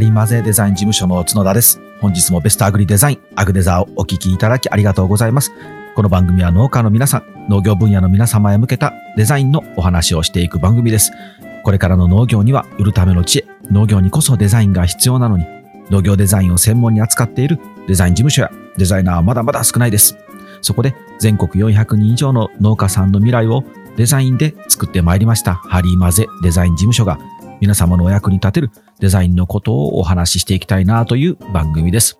こんにちは。ハリマゼデザイン事務所の角田です。本日もベストアグリデザイン、アグデザーをお聞きいただきありがとうございます。この番組は農家の皆さん、農業分野の皆様へ向けたデザインのお話をしていく番組です。これからの農業には売るための知恵、農業にこそデザインが必要なのに、農業デザインを専門に扱っているデザイン事務所やデザイナーはまだまだ少ないです。そこで全国400人以上の農家さんの未来をデザインで作ってまいりましたハリーマゼデザイン事務所が皆様のお役に立てるデザインのことをお話ししていきたいなという番組です。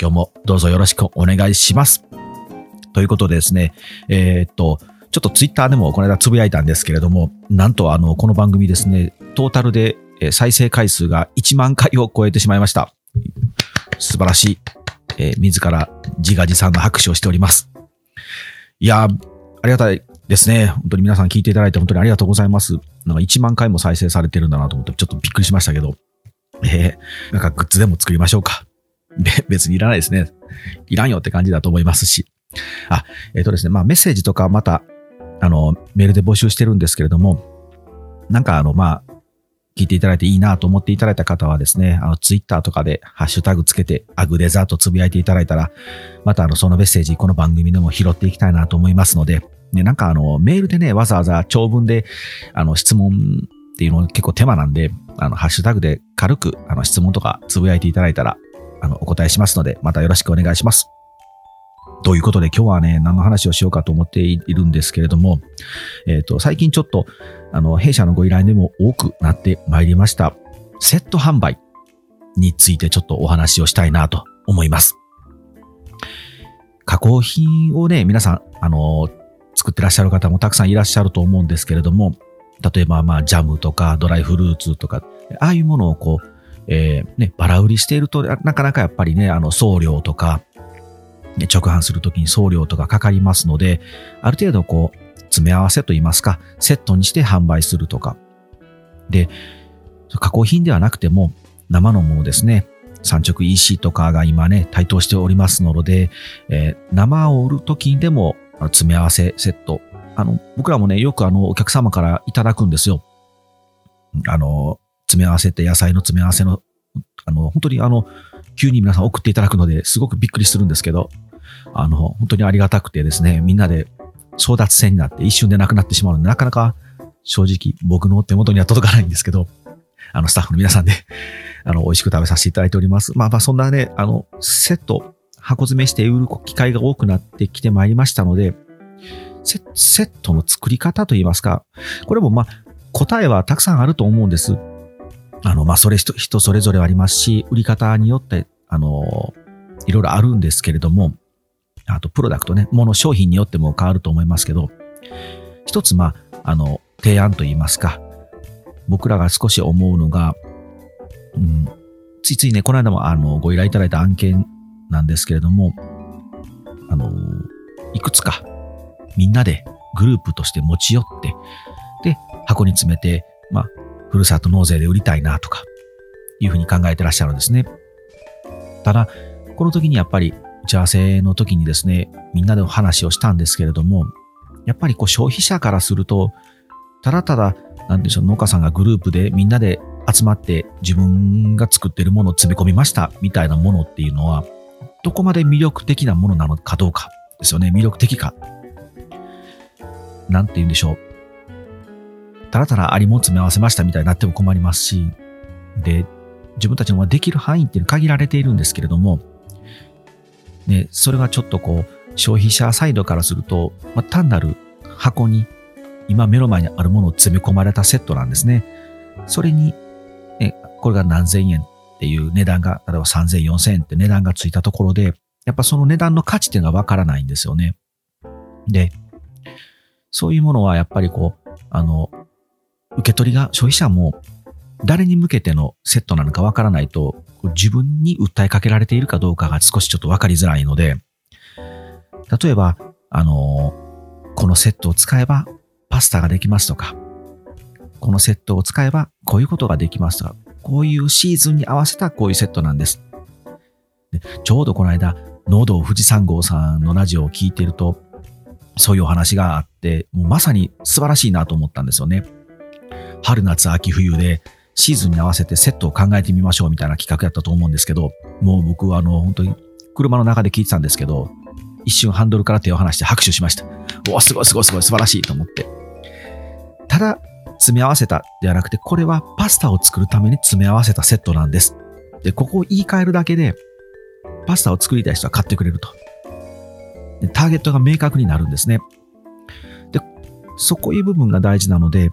今日もどうぞよろしくお願いします。ということでですね、えー、っと、ちょっとツイッターでもこの間つぶやいたんですけれども、なんとあの、この番組ですね、トータルで再生回数が1万回を超えてしまいました。素晴らしい。えー、自ら自画自賛の拍手をしております。いやありがたいですね。本当に皆さん聞いていただいて本当にありがとうございます。なんか1万回も再生されてるんだなと思ってちょっとびっくりしましたけど。えー、なんかグッズでも作りましょうか。別にいらないですね。いらんよって感じだと思いますし。あ、えっ、ー、とですね、まあメッセージとかまた、あの、メールで募集してるんですけれども、なんかあの、まあ、聞いていただいていいなと思っていただいた方はですね、あの、ツイッターとかでハッシュタグつけて、アグデザーとつぶやいていただいたら、またあの、そのメッセージ、この番組でも拾っていきたいなと思いますので、ね、なんかあの、メールでね、わざわざ長文で、あの、質問っていうの結構手間なんで、あの、ハッシュタグで軽く、あの、質問とかつぶやいていただいたら、あの、お答えしますので、またよろしくお願いします。ということで今日はね、何の話をしようかと思っているんですけれども、えっ、ー、と、最近ちょっと、あの、弊社のご依頼でも多くなってまいりました、セット販売についてちょっとお話をしたいなと思います。加工品をね、皆さん、あの、作ってらっしゃる方もたくさんいらっしゃると思うんですけれども、例えば、まあ、ジャムとかドライフルーツとか、ああいうものをこう、えー、ね、バラ売りしていると、なかなかやっぱりね、あの、送料とか、直販するときに送料とかかかりますので、ある程度こう、詰め合わせといいますか、セットにして販売するとか。で、加工品ではなくても、生のものですね。産直 EC とかが今ね、台頭しておりますので、えー、生を売るときにでもあの詰め合わせセット。あの、僕らもね、よくあの、お客様からいただくんですよ。あの、詰め合わせって野菜の詰め合わせの、あの、本当にあの、急に皆さん送っていただくのですごくびっくりするんですけど、あの、本当にありがたくてですね、みんなで争奪戦になって一瞬でなくなってしまうので、なかなか正直僕の手元には届かないんですけど、あの、スタッフの皆さんで、あの、美味しく食べさせていただいております。まあまあ、そんなね、あの、セット、箱詰めして売る機会が多くなってきてまいりましたので、セットの作り方といいますか、これもまあ、答えはたくさんあると思うんです。あの、まあ、それ人人それぞれありますし、売り方によって、あの、いろいろあるんですけれども、あと、プロダクトね、もの商品によっても変わると思いますけど、一つ、まあ、あの、提案といいますか、僕らが少し思うのが、うん、ついついね、この間もあのご依頼いただいた案件なんですけれども、あの、いくつかみんなでグループとして持ち寄って、で、箱に詰めて、まあ、ふるさと納税で売りたいなとか、いうふうに考えてらっしゃるんですね。ただ、この時にやっぱり打ち合わせの時にですね、みんなでお話をしたんですけれども、やっぱりこう消費者からすると、ただただ、なんでしょう、農家さんがグループでみんなで集まって自分が作ってるものを詰め込みましたみたいなものっていうのは、どこまで魅力的なものなのかどうかですよね。魅力的か。なんて言うんでしょう。ただただありも詰め合わせましたみたいになっても困りますし、で、自分たちのできる範囲っていうのは限られているんですけれども、ね、それがちょっとこう、消費者サイドからすると、まあ、単なる箱に今目の前にあるものを詰め込まれたセットなんですね。それに、ね、これが何千円っていう値段が、例えば3000、4000って値段がついたところで、やっぱその値段の価値っていうのがわからないんですよね。で、そういうものはやっぱりこう、あの、受け取りが消費者も誰に向けてのセットなのかわからないと、自分に訴えかけられているかどうかが少しちょっとわかりづらいので、例えば、あの、このセットを使えばパスタができますとか、このセットを使えばこういうことができますとか、こういうシーズンに合わせたこういうセットなんです。でちょうどこの間、農道富士山号さんのラジオを聞いてると、そういうお話があって、もうまさに素晴らしいなと思ったんですよね。春夏秋冬でシーズンに合わせてセットを考えてみましょうみたいな企画やったと思うんですけど、もう僕はあの、本当に車の中で聞いてたんですけど、一瞬ハンドルから手を離して拍手しました。おおすごいすごいすごい素晴らしいと思って。ただ、詰め合わせたではなくて、これはパスタを作るために詰め合わせたセットなんです。で、ここを言い換えるだけで、パスタを作りたい人は買ってくれると。でターゲットが明確になるんですね。で、そこいう部分が大事なので、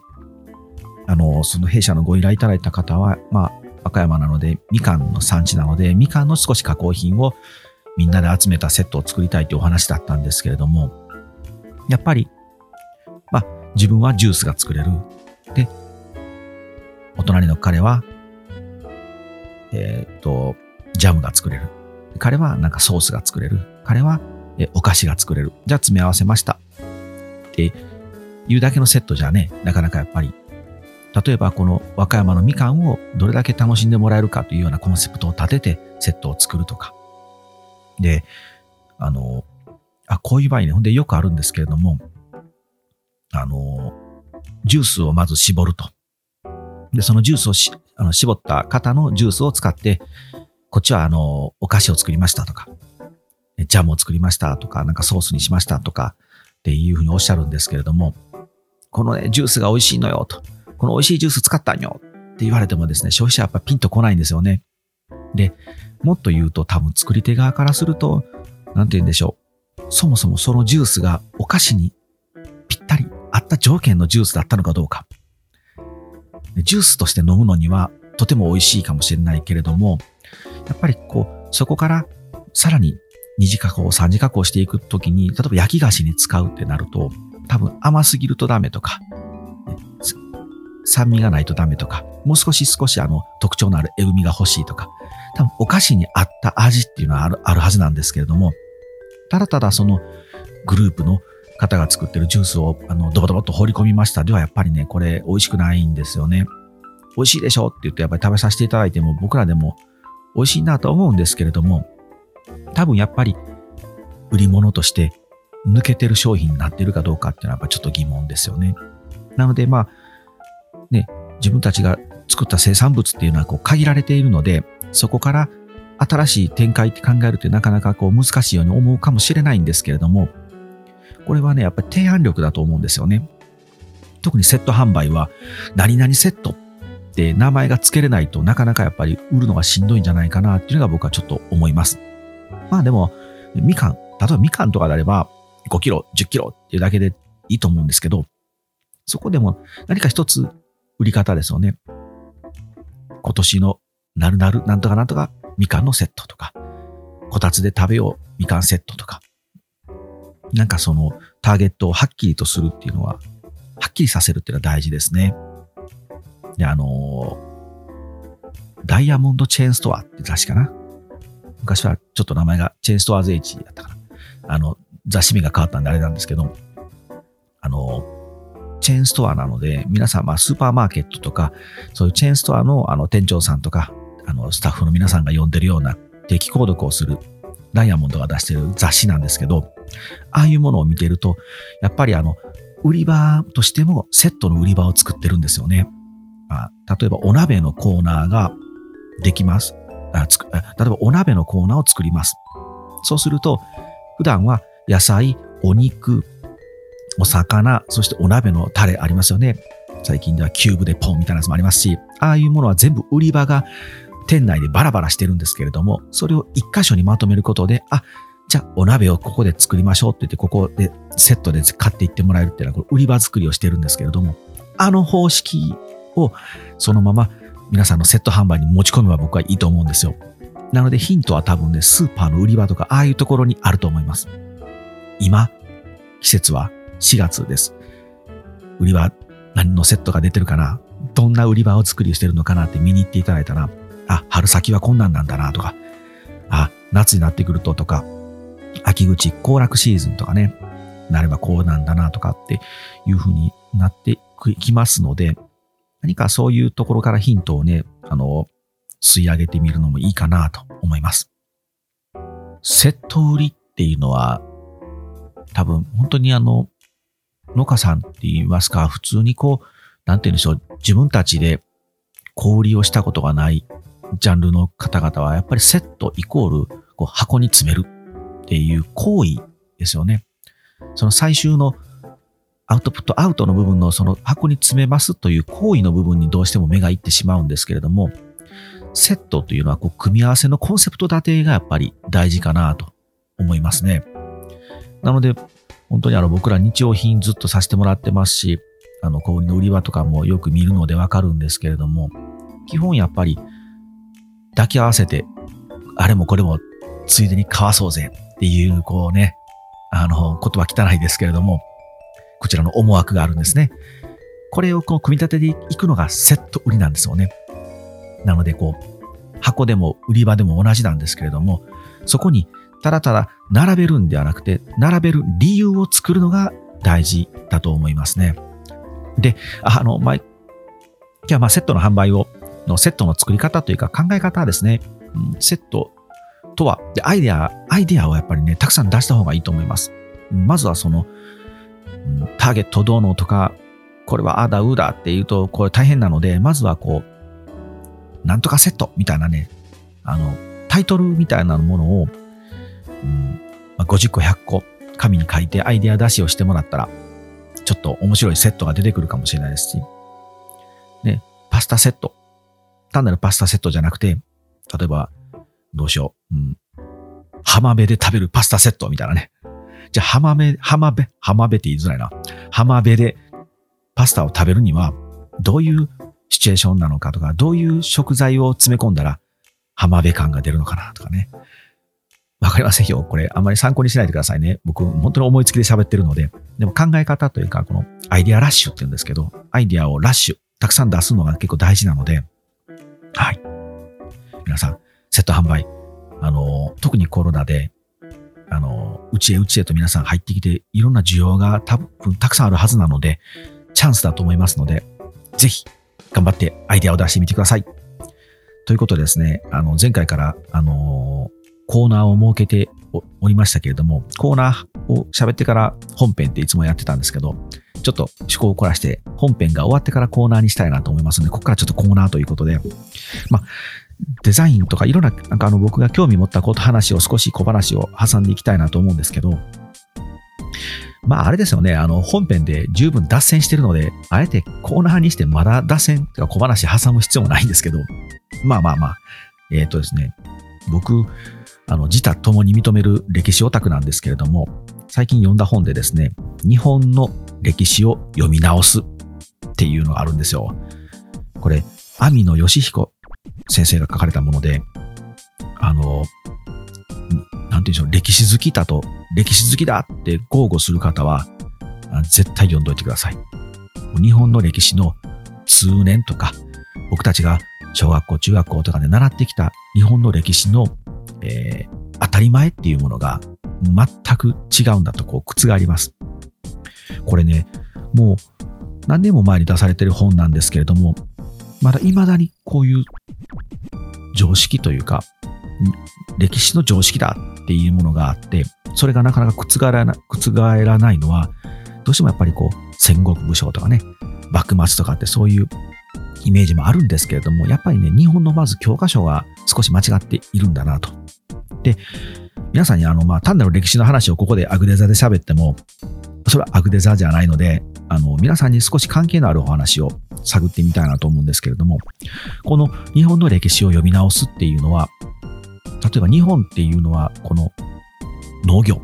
あの、その弊社のご依頼いただいた方は、まあ、和歌山なので、みかんの産地なので、みかんの少し加工品をみんなで集めたセットを作りたいというお話だったんですけれども、やっぱり、まあ、自分はジュースが作れる。で、お隣の彼は、えっ、と、ジャムが作れる。彼はなんかソースが作れる。彼はえお菓子が作れる。じゃあ詰め合わせました。っていうだけのセットじゃね、なかなかやっぱり、例えばこの和歌山のみかんをどれだけ楽しんでもらえるかというようなコンセプトを立ててセットを作るとか。で、あの、あ、こういう場合ね、ほんでよくあるんですけれども、あの、ジュースをまず絞ると。で、そのジュースをしあの絞った方のジュースを使って、こっちはあの、お菓子を作りましたとか、ジャムを作りましたとか、なんかソースにしましたとかっていうふうにおっしゃるんですけれども、このね、ジュースが美味しいのよと、この美味しいジュース使ったんよって言われてもですね、消費者はやっぱピンとこないんですよね。で、もっと言うと多分作り手側からすると、なんて言うんでしょう。そもそもそのジュースがお菓子にぴったり合った条件のジュースだったのかどうか。ジュースとして飲むのにはとても美味しいかもしれないけれども、やっぱりこう、そこからさらに二次加工、三次加工していくときに、例えば焼き菓子に使うってなると、多分甘すぎるとダメとか、酸味がないとダメとか、もう少し少しあの特徴のあるえぐみが欲しいとか、多分お菓子に合った味っていうのはあるあるはずなんですけれども、ただただそのグループの方が作ってるジュースをあのドバドバと放り込みましたではやっぱりね、これ美味しくないんですよね。美味しいでしょ？って言ってやっぱり食べさせていただいても僕らでも美味しいなと思うんですけれども、多分やっぱり売り物として抜けてる商品になってるかどうかっていうのはやっぱちょっと疑問ですよね。なのでまあ、ね、自分たちが作った生産物っていうのはこう限られているので、そこから新しい展開って考えるってなかなかこう難しいように思うかもしれないんですけれども、これはね、やっぱり提案力だと思うんですよね。特にセット販売は、何々セットって名前が付けれないとなかなかやっぱり売るのがしんどいんじゃないかなっていうのが僕はちょっと思います。まあでも、みかん、例えばみかんとかであれば、5キロ、10キロっていうだけでいいと思うんですけど、そこでも何か一つ売り方ですよね。今年のなるなる、なんとかなんとかみかんのセットとか、こたつで食べようみかんセットとか、なんかそのターゲットをはっきりとするっていうのは、はっきりさせるっていうのは大事ですね。で、あのダイヤモンドチェーンストアって雑誌かな？昔はちょっと名前がチェーンストアーズ H だったかな。あの、雑誌名が変わったんであれなんですけど、あの、チェーンストアなので、皆さん、まあ、スーパーマーケットとか、そういうチェーンストアのあの店長さんとか、あの、スタッフの皆さんが読んでるような定期購読をするダイヤモンドが出してる雑誌なんですけど、ああいうものを見てると、やっぱりあの、売り場としてもセットの売り場を作ってるんですよね。まあ、例えばお鍋のコーナーができます。あつく例えばお鍋のコーナーを作ります。そうすると、普段は野菜、お肉、お魚、そしてお鍋のタレありますよね。最近ではキューブでポンみたいなやつもありますし、ああいうものは全部売り場が店内でバラバラしてるんですけれども、それを一箇所にまとめることで、あ、じゃあお鍋をここで作りましょうって言って、ここでセットで買っていってもらえるっていうのは、これ売り場作りをしてるんですけれども、あの方式をそのまま皆さんのセット販売に持ち込めば僕はいいと思うんですよ。なのでヒントは多分ね、スーパーの売り場とか、ああいうところにあると思います。今、季節は4月です。売り場、何のセットが出てるかなどんな売り場を作りしてるのかなって見に行っていただいたら、あ、春先はこんなんだなとか、あ、夏になってくるととか、秋口、行楽シーズンとかね、なればこうなんだなとかっていう風になってきますので、何かそういうところからヒントをね、あの、吸い上げてみるのもいいかなと思います。セット売りっていうのは、多分本当にあの、農家さんって言いますか、普通にこう、なんて言うんでしょう、自分たちで小売りをしたことがないジャンルの方々は、やっぱりセットイコールこう箱に詰めるっていう行為ですよね。その最終のアウトプットアウトの部分のその箱に詰めますという行為の部分にどうしても目がいってしまうんですけれども、セットというのはこう組み合わせのコンセプト立てがやっぱり大事かなと思いますね。なので、本当にあの僕ら日用品ずっとさせてもらってますし、あの小売の売り場とかもよく見るのでわかるんですけれども、基本やっぱり抱き合わせて、あれもこれもついでに買わそうぜっていう、こうね、あの、言葉汚いですけれども、こちらの思惑があるんですね。これをこう組み立てていくのがセット売りなんですよね。なので、こう、箱でも売り場でも同じなんですけれども、そこにただただ並べるんではなくて、並べる理由を作るのが大事だと思いますね。で、あの、まあ、今日はまあセットの販売を、のセットの作り方というか考え方ですね、セットとは、アイデア、アイデアをやっぱりね、たくさん出した方がいいと思います。まずはその、ターゲットどうのとか、これはあだうだって言うと、これ大変なので、まずはこう、なんとかセットみたいなね、あの、タイトルみたいなものを、まあ、50個100個紙に書いてアイデア出しをしてもらったら、ちょっと面白いセットが出てくるかもしれないですし、ね、パスタセット。単なるパスタセットじゃなくて、例えば、どうしよう。うん。浜辺で食べるパスタセットみたいなね。じゃあ、浜辺、浜辺、浜辺って言いづらいな。浜辺でパスタを食べるには、どういうシチュエーションなのかとか、どういう食材を詰め込んだら浜辺感が出るのかなとかね。わかりませんよ。これ、あんまり参考にしないでくださいね。僕、本当に思いつきで喋ってるので。でも考え方というか、このアイデアラッシュって言うんですけど、アイデアをラッシュ、たくさん出すのが結構大事なので、はい。皆さん、セット販売。あの、特にコロナで、あの、うちへうちへと皆さん入ってきて、いろんな需要が多分たくさんあるはずなので、チャンスだと思いますので、ぜひ、頑張ってアイデアを出してみてください。ということでですね、あの、前回から、あの、コーナーを設けておりましたけれども、コーナーを喋ってから本編っていつもやってたんですけど、ちょっと趣向を凝らして本編が終わってからコーナーにしたいなと思いますので、ここからちょっとコーナーということで、まあ、デザインとかいろんな、なんかあの僕が興味持ったこと話を少し小話を挟んでいきたいなと思うんですけど、まああれですよね、あの本編で十分脱線してるので、あえてコーナーにしてまだ脱線とか小話挟む必要もないんですけど、まあまあまあ、えっ、ー、とですね、僕、あの自他共に認める歴史オタクなんですけれども、最近読んだ本でですね、日本の歴史を読み直すっていうのがあるんですよ。これ、網野義彦先生が書かれたもので、あの、なんていうんでしょう、歴史好きだと、歴史好きだって豪語する方は、絶対読んどいてください。日本の歴史の通年とか、僕たちが小学校、中学校とかで習ってきた日本の歴史の、えー、当たり前っていうものが全く違うんだとこう靴があります。これね、もう何年も前に出されてる本なんですけれども、まだ未だにこういう常識というか、歴史の常識だっていうものがあって、それがなかなか覆らな覆らないのは、どうしてもやっぱりこう、戦国武将とかね、幕末とかってそういうイメージもあるんですけれども、やっぱりね、日本のまず教科書が少し間違っているんだなと。で、皆さんにあの、まあ、単なる歴史の話をここでアグデザで喋っても、それはアグデザじゃないので、あの、皆さんに少し関係のあるお話を探ってみたいなと思うんですけれども、この日本の歴史を読み直すっていうのは、例えば日本っていうのは、この農業、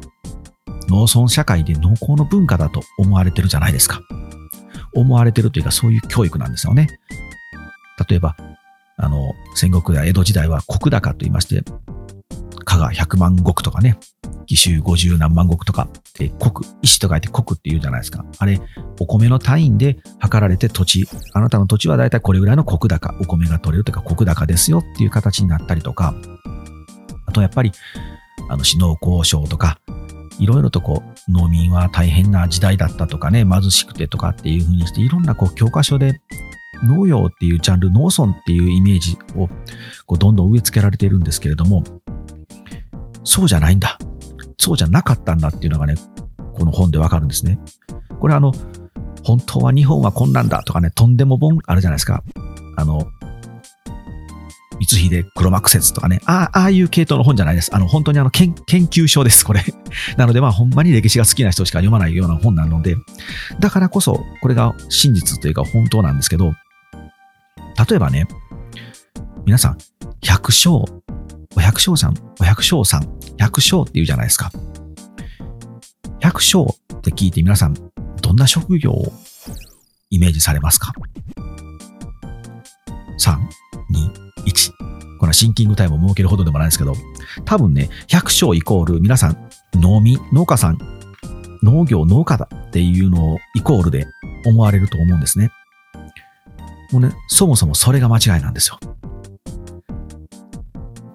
農村社会で農耕の文化だと思われてるじゃないですか。思われてるというか、そういう教育なんですよね。例えば、あの、戦国や江戸時代は国高と言いまして、加賀100万石とかね、紀州50何万石とかで国、石と書いて国って言うじゃないですか。あれ、お米の単位で測られて土地、あなたの土地はだいたいこれぐらいの国高、お米が取れるというか国高ですよっていう形になったりとか、あとやっぱり、あの、死農交渉とか、いろいろとこう、農民は大変な時代だったとかね、貧しくてとかっていうふうにして、いろんなこう、教科書で農業っていうジャンル、農村っていうイメージをこうどんどん植え付けられているんですけれども、そうじゃないんだ。そうじゃなかったんだっていうのがね、この本でわかるんですね。これあの、本当は日本はこんなんだとかね、とんでも本あるじゃないですか。あの、光秀黒幕説とかね、ああ、ああいう系統の本じゃないです。あの、本当にあの研、研究所です、これ。なので、まあ、ほんまに歴史が好きな人しか読まないような本なので、だからこそ、これが真実というか本当なんですけど、例えばね、皆さん、百姓、お百姓さん、お百姓さん、百姓って言うじゃないですか。百姓って聞いて皆さん、どんな職業をイメージされますか ?3、2、1。このシンキングタイムを設けるほどでもないですけど、多分ね、百姓イコール皆さん、農民、農家さん、農業、農家だっていうのをイコールで思われると思うんですね。もうね、そもそもそれが間違いなんですよ。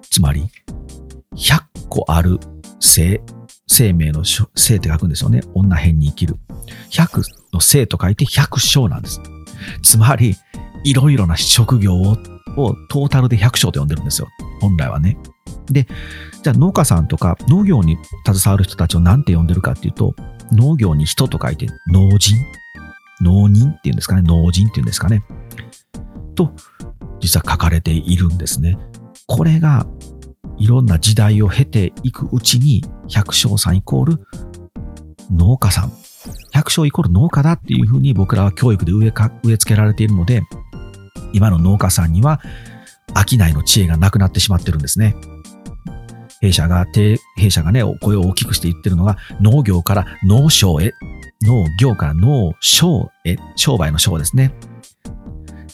つまり、100個ある生、生命の生って書くんですよね。女編に生きる。100の生と書いて百姓なんです。つまり、いろいろな職業をトータルで百姓と呼んでるんですよ。本来はね。で、じゃあ農家さんとか農業に携わる人たちを何て呼んでるかっていうと、農業に人と書いて農人。農人っていうんですかね。農人っていうんですかね。と、実は書かれているんですね。これが、いろんな時代を経ていくうちに、百姓さんイコール農家さん。百姓イコール農家だっていうふうに僕らは教育で植えか植え付けられているので、今の農家さんには商いの知恵がなくなってしまってるんですね。弊社が、弊社がね、声を大きくして言ってるのが、農業から農商へ、農業から農商へ、商売の商ですね。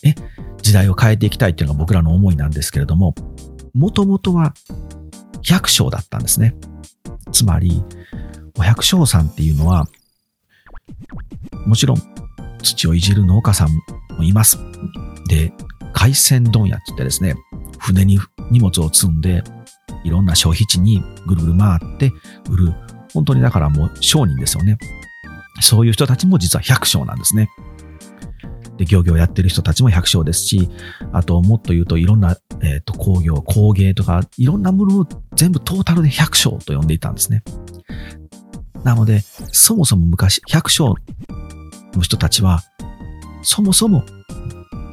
え、時代を変えていきたいっていうのが僕らの思いなんですけれども、もともとは百姓だったんですね。つまり、お百姓さんっていうのは、もちろん土をいじる農家さんもいます。で、海鮮問屋って言ってですね、船に荷物を積んで、いろんな消費地にぐるぐる回って売る。本当にだからもう商人ですよね。そういう人たちも実は百姓なんですね。で、漁業やってる人たちも百姓ですし、あともっと言うといろんな、えっ、ー、と工業、工芸とか、いろんなものを全部トータルで百姓と呼んでいたんですね。なので、そもそも昔、百姓の人たちは、そもそも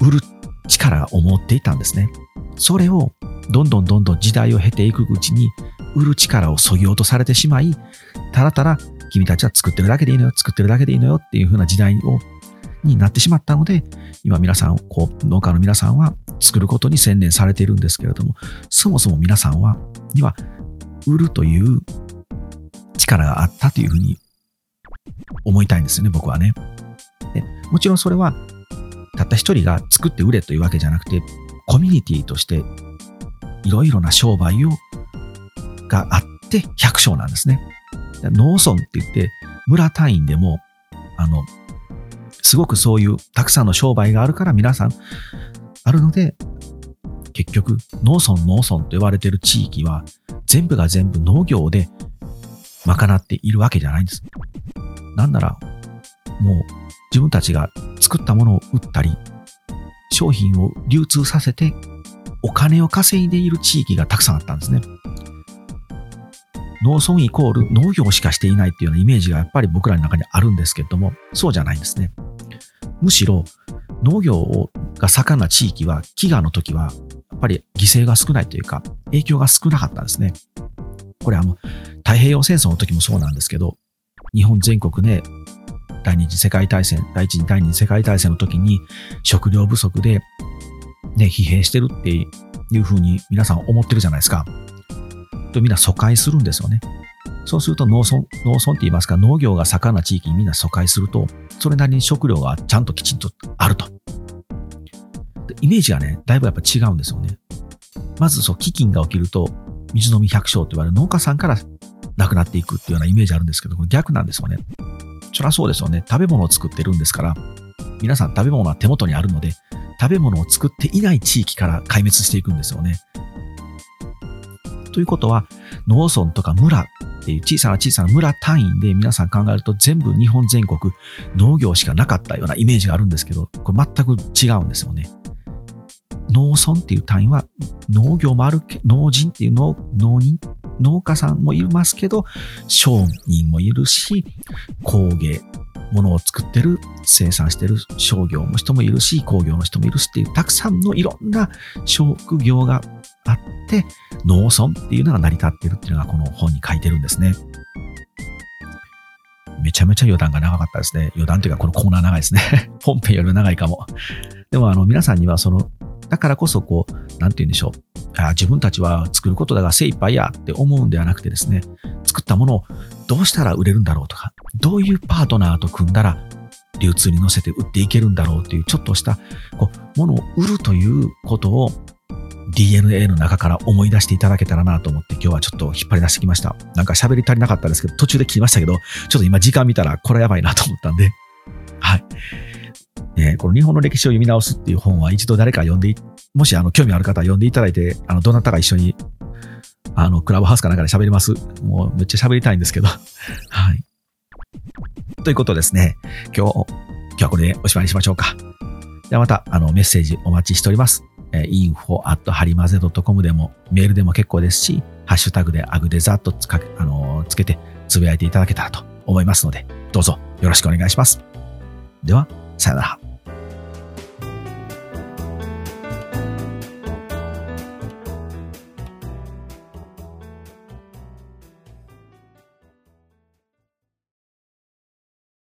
売る力を持っていたんですね。それをどんどんどんどん時代を経ていくうちに売る力をそぎ落とされてしまい、たらたら君たちは作ってるだけでいいのよ、作ってるだけでいいのよっていう風な時代をになってしまったので、今皆さん、こう、農家の皆さんは作ることに専念されているんですけれども、そもそも皆さんは、には、売るという力があったというふうに思いたいんですよね、僕はね。でもちろんそれは、たった一人が作って売れというわけじゃなくて、コミュニティとしていろいろな商売をがあって百姓なんですね。農村って言って村単位でもあのすごくそういうたくさんの商売があるから皆さんあるので結局農村農村と言われている地域は全部が全部農業で賄っているわけじゃないんです。なんならもう自分たちが作ったものを売ったり商品を流通させてお金を稼いでいる地域がたくさんあったんですね。農村イコール農業しかしていないっていうようなイメージがやっぱり僕らの中にあるんですけれども、そうじゃないんですね。むしろ農業が盛んな地域は飢餓の時はやっぱり犠牲が少ないというか影響が少なかったんですね。これあの太平洋戦争の時もそうなんですけど、日本全国ね、第二次世界大戦、第一次第二次世界大戦の時に食料不足でね、疲弊してるっていうふうに皆さん思ってるじゃないですか。とみんな疎開するんですよね。そうすると農村、農村って言いますか、農業が盛んな地域にみんな疎開すると、それなりに食料がちゃんときちんとあると。イメージがね、だいぶやっぱ違うんですよね。まずそう、飢饉が起きると、水飲み百姓と言われる農家さんから亡くなっていくっていうようなイメージあるんですけど、これ逆なんですよね。そりゃそうですよね。食べ物を作ってるんですから、皆さん食べ物は手元にあるので、食べ物を作っていない地域から壊滅していくんですよね。ということは、農村とか村っていう小さな小さな村単位で皆さん考えると全部日本全国農業しかなかったようなイメージがあるんですけど、これ全く違うんですよね。農村っていう単位は農業もあるけ、農人っていう農農人、農家さんもいますけど、商人もいるし、工芸、ものを作ってる、生産してる商業の人もいるし、工業の人もいるしっていう、たくさんのいろんな職業があって、農村っていうのが成り立ってるっていうのがこの本に書いてるんですね。めちゃめちゃ余談が長かったですね。余談というかこのコーナー長いですね。本編よりも長いかも。でもあの皆さんにはその、だからこそこう、なんて言うんでしょう。あ自分たちは作ることだが精一杯やって思うんではなくてですね、作ったものをどうしたら売れるんだろうとか、どういうパートナーと組んだら流通に乗せて売っていけるんだろうというちょっとしたこうものを売るということを DNA の中から思い出していただけたらなと思って今日はちょっと引っ張り出してきました。なんか喋り足りなかったですけど、途中で切りましたけど、ちょっと今時間見たらこれやばいなと思ったんで、はい。えー、この日本の歴史を読み直すっていう本は一度誰か読んで、もしあの興味ある方は読んでいただいて、あの、どなたか一緒に、あの、クラブハウスかなんかで喋ります。もうめっちゃ喋りたいんですけど。はい。ということですね。今日、今日はこれでおしまいにしましょうか。ではまた、あの、メッセージお待ちしております。えー、info at ハリマゼ .com でも、メールでも結構ですし、ハッシュタグでアグデザートつか、あのつけてつぶやいていただけたらと思いますので、どうぞよろしくお願いします。では、さよなら。